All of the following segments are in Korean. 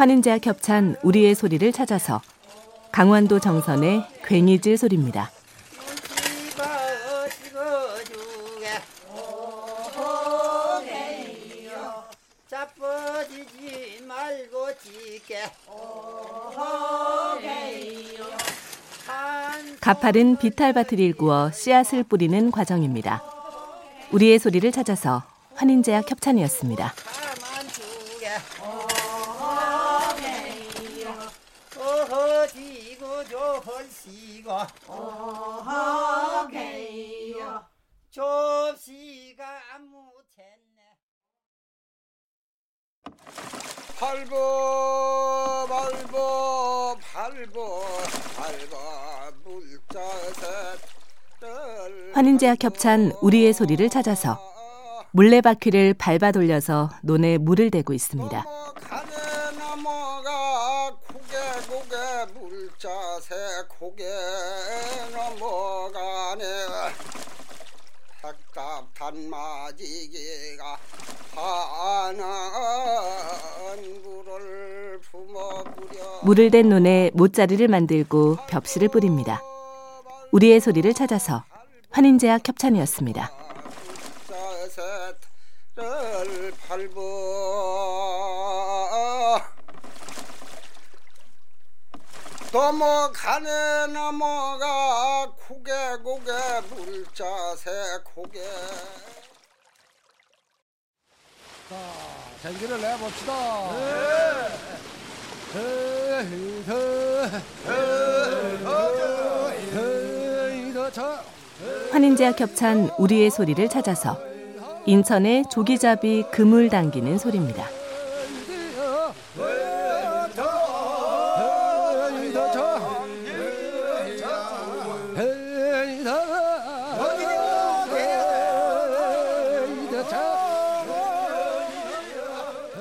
환인제와 겹찬 우리의 소리를 찾아서 강원도 정선의 괭이질 소리입니다. 가파른 비탈밭을 일구어 씨앗을 뿌리는 과정입니다. 우리의 소리를 찾아서 환인제약 협찬이었습니다. 발버 발버 발버 발버 물자셋 환인제와 겹찬 우리의 소리를 찾아서 물레바퀴를 밟아 돌려서 논에 물을 대고 있습니다. 단 마지기가 물을 댄 논에 모짜리를 만들고 벽실을 뿌립니다. 우리의 소리를 찾아서 환인제약 협찬이었습니다. 넘어가네 넘어가 고개 고개 물자새 고개 자 전기를 내봅시다 네. 환인제와 겹찬 우리의 소리를 찾아서 인천의 조기잡이 그물 당기는 소리입니다.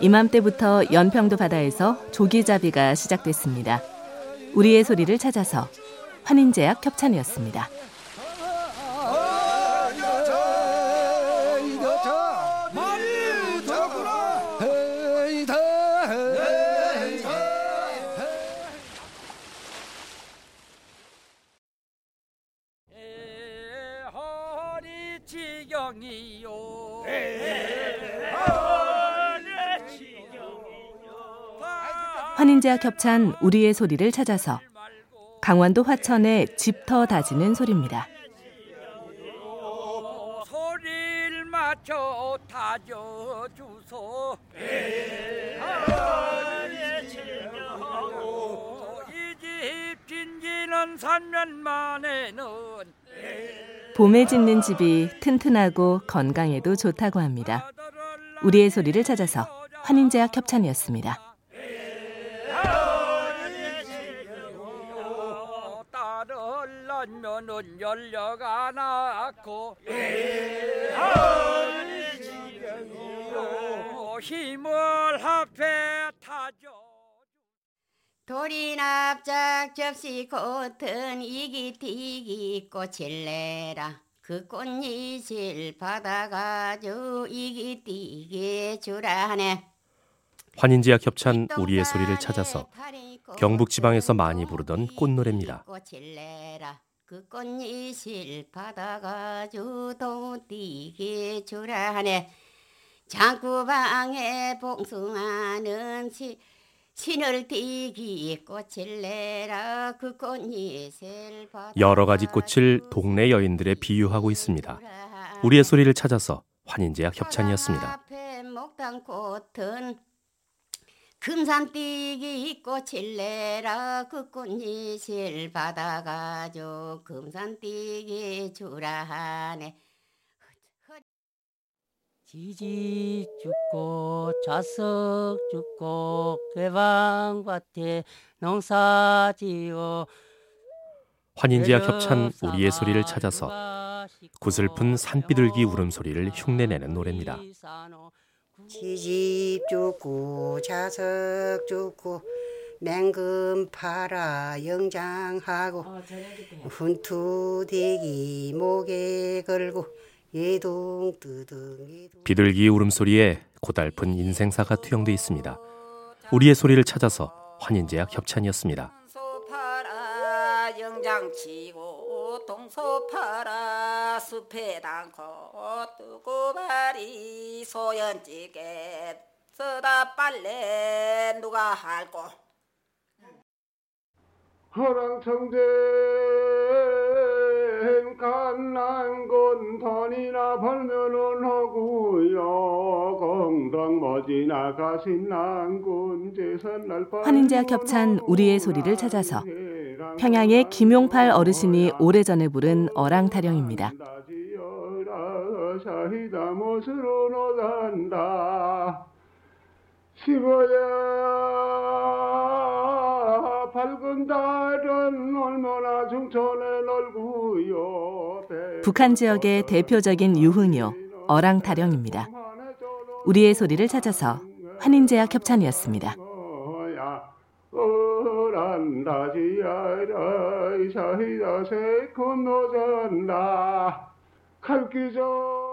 이맘때부터 연평도 바다에서 조기잡이가 시작됐습니다. 우리의 소리를 찾아서 환인제약 협찬이었습니다. 환인제와 겹찬 우리의 소리를 찾아서 강원도 화천의 집터 다지는 소리입니다. 소리를 맞춰 다져 주소 이집 진지는 3년 만에는 봄에 짓는 집이 튼튼하고 건강에도 좋다고 합니다. 우리의 소리를 찾아서 환인제약 협찬이었습니다. 면은 열려가 낳고 힘을 합해 타죠. 돌이 납작 접시 꽃은 이기티기 꽃을 내라. 그 꽃잎을 받아가지고 이기티게 주라 하네. 환인제약 협찬 우리의 소리를 찾아서 경북 지방에서 많이 부르던 꽃노래입니다. 그 꽃잎을 받아가지고 동띠게 주라 하네 장구방에 봉숭아는 시, 신을 띠기 꽃을 내라 그 꽃잎을 여러 가지 꽃을 동네 여인들에 비유하고 있습니다. 우리의 소리를 찾아서 환인제약 협찬이었습니다. 목당 꽃은 금산띠기 꽃을 내라 그 꽃잎을 받아가지고 금산띠기 주라 하네 지지 죽고 자석 죽고 개방밭에 농사 지어 환인제와 협찬 우리의 소리를 찾아서 구슬픈 산비둘기 울음소리를 흉내내는 노래입니다. 시집 죽고 자석 죽고 맹금 팔아 영장하고 어, 훈투대기 목에 걸고 예동 뜨등 비둘기 울음소리에 고달픈 인생사가 투영돼 있습니다. 우리의 소리를 찾아서 환인제약 협찬이었습니다. 소파라 영장치고 동소파라 숲에 담고 뜨고발이 소연찌개 쓰다 빨래 누가 할꼬? 허랑청된 갓난군 돈이나 벌면은 하고요 공덕 머지나 가신 난군 제선날 환인제약 협찬 우리의 소리를 찾아서 평양의 김용팔 어르신이 오래전에 부른 어랑타령입니다. 북한 지역의 대표적인 유흥요 어랑타령입니다. 우리의 소리를 찾아서 환인제약 협찬이었습니다. 어란다지야라 샤히다 세컨 노잔다 칼기죠